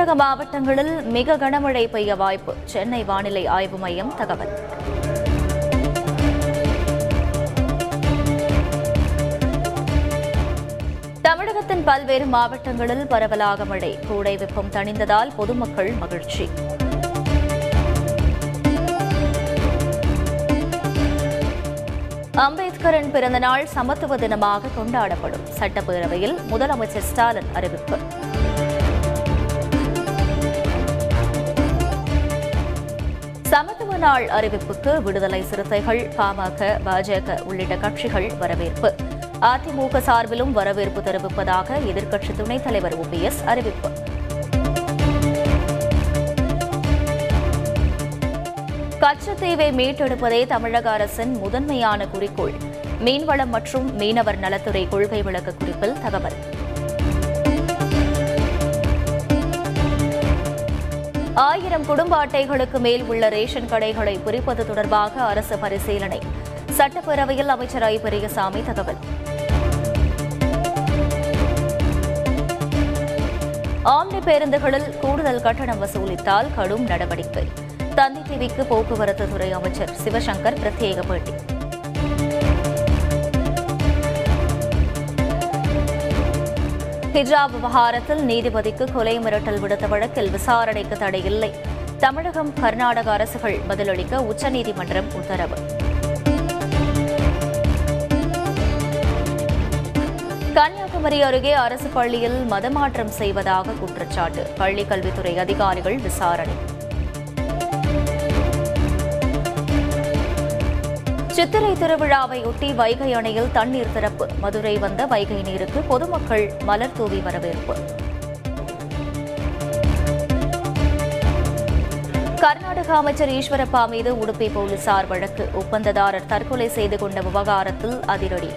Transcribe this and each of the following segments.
தமிழக மாவட்டங்களில் மிக கனமழை பெய்ய வாய்ப்பு. சென்னை வானிலை ஆய்வு மையம் தகவல். தமிழகத்தின் பல்வேறு மாவட்டங்களில் பரவலாக மழை. கூடை வெப்பம் தணிந்ததால் பொதுமக்கள் மகிழ்ச்சி. அம்பேத்கரின் பிறந்தநாள் சமத்துவ தினமாக கொண்டாடப்படும். சட்டப்பேரவையில் முதலமைச்சர் ஸ்டாலின் அறிவிப்பு. நாள் அறிவிப்புக்கு விடுதலை சிறுத்தைகள் பாமக பாஜக உள்ளிட்ட கட்சிகள் வரவேற்பு. அதிமுக சார்பிலும் வரவேற்பு தெரிவிப்பதாக எதிர்க்கட்சி துணைத் தலைவர் ஓபிஎஸ் அறிவிப்பு. கச்சத்தீவை மீட்டெடுப்பதே தமிழக அரசின் முதன்மையான குறிக்கோள். மீன்வளம் மற்றும் மீனவர் நலத்துறை கொள்கை விளக்க குறிப்பில் தகவல். ஆயிரம் குடும்ப அட்டைகளுக்கு மேல் உள்ள ரேஷன் கடைகளை பிரிப்பது தொடர்பாக அரசு பரிசீலனை. சட்டப்பேரவையில் அமைச்சர் ஐ பெரியசாமி தகவல். ஆம்னி பேருந்துகளில் கூடுதல் கட்டணம் வசூலித்தால் கடும் நடவடிக்கை. தந்தி டிவிக்கு போக்குவரத்து துறை அமைச்சர் சிவசங்கர் பிரத்யேக பேட்டி. ஹிஜாப் விவகாரத்தில் நீதிபதிக்கு கொலை மிரட்டல் விடுத்த வழக்கில் விசாரணைக்கு தடையில்லை. தமிழகம் கர்நாடக அரசுகள் பதிலளிக்க உச்சநீதிமன்றம் உத்தரவு. கன்னியாகுமரி அருகே அரசு பள்ளியில் மதமாற்றம் செய்வதாக குற்றச்சாட்டு. பள்ளிக் கல்வித்துறை அதிகாரிகள் விசாரணை. சித்திரை திருவிழாவையொட்டி வைகை அணையில் தண்ணீர் திறப்பு. மதுரை வந்த வைகை நீருக்கு பொதுமக்கள் மலர் தூவி வரவேற்பு. கர்நாடக அமைச்சர் ஈஸ்வரப்பா மீது உடுப்பி போலீசார் வழக்கு. ஒப்பந்ததாரர் தற்கொலை செய்து கொண்ட விவகாரத்தில் அதிரடி.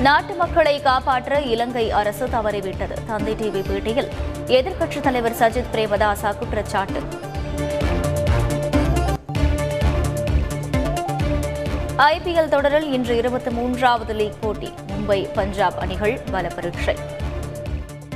நாட்டு மக்களை காப்பாற்ற இலங்கை அரசு தவறிவிட்டது. தந்தை டிவி பேட்டியில் எதிர்க்கட்சித் தலைவர் சஜித் பிரேமதாசா குற்றச்சாட்டு. ஐபிஎல் தொடரில் இன்று இருபத்தி மூன்றாவது லீக் போட்டி. மும்பை பஞ்சாப் அணிகள் பல பரீட்சை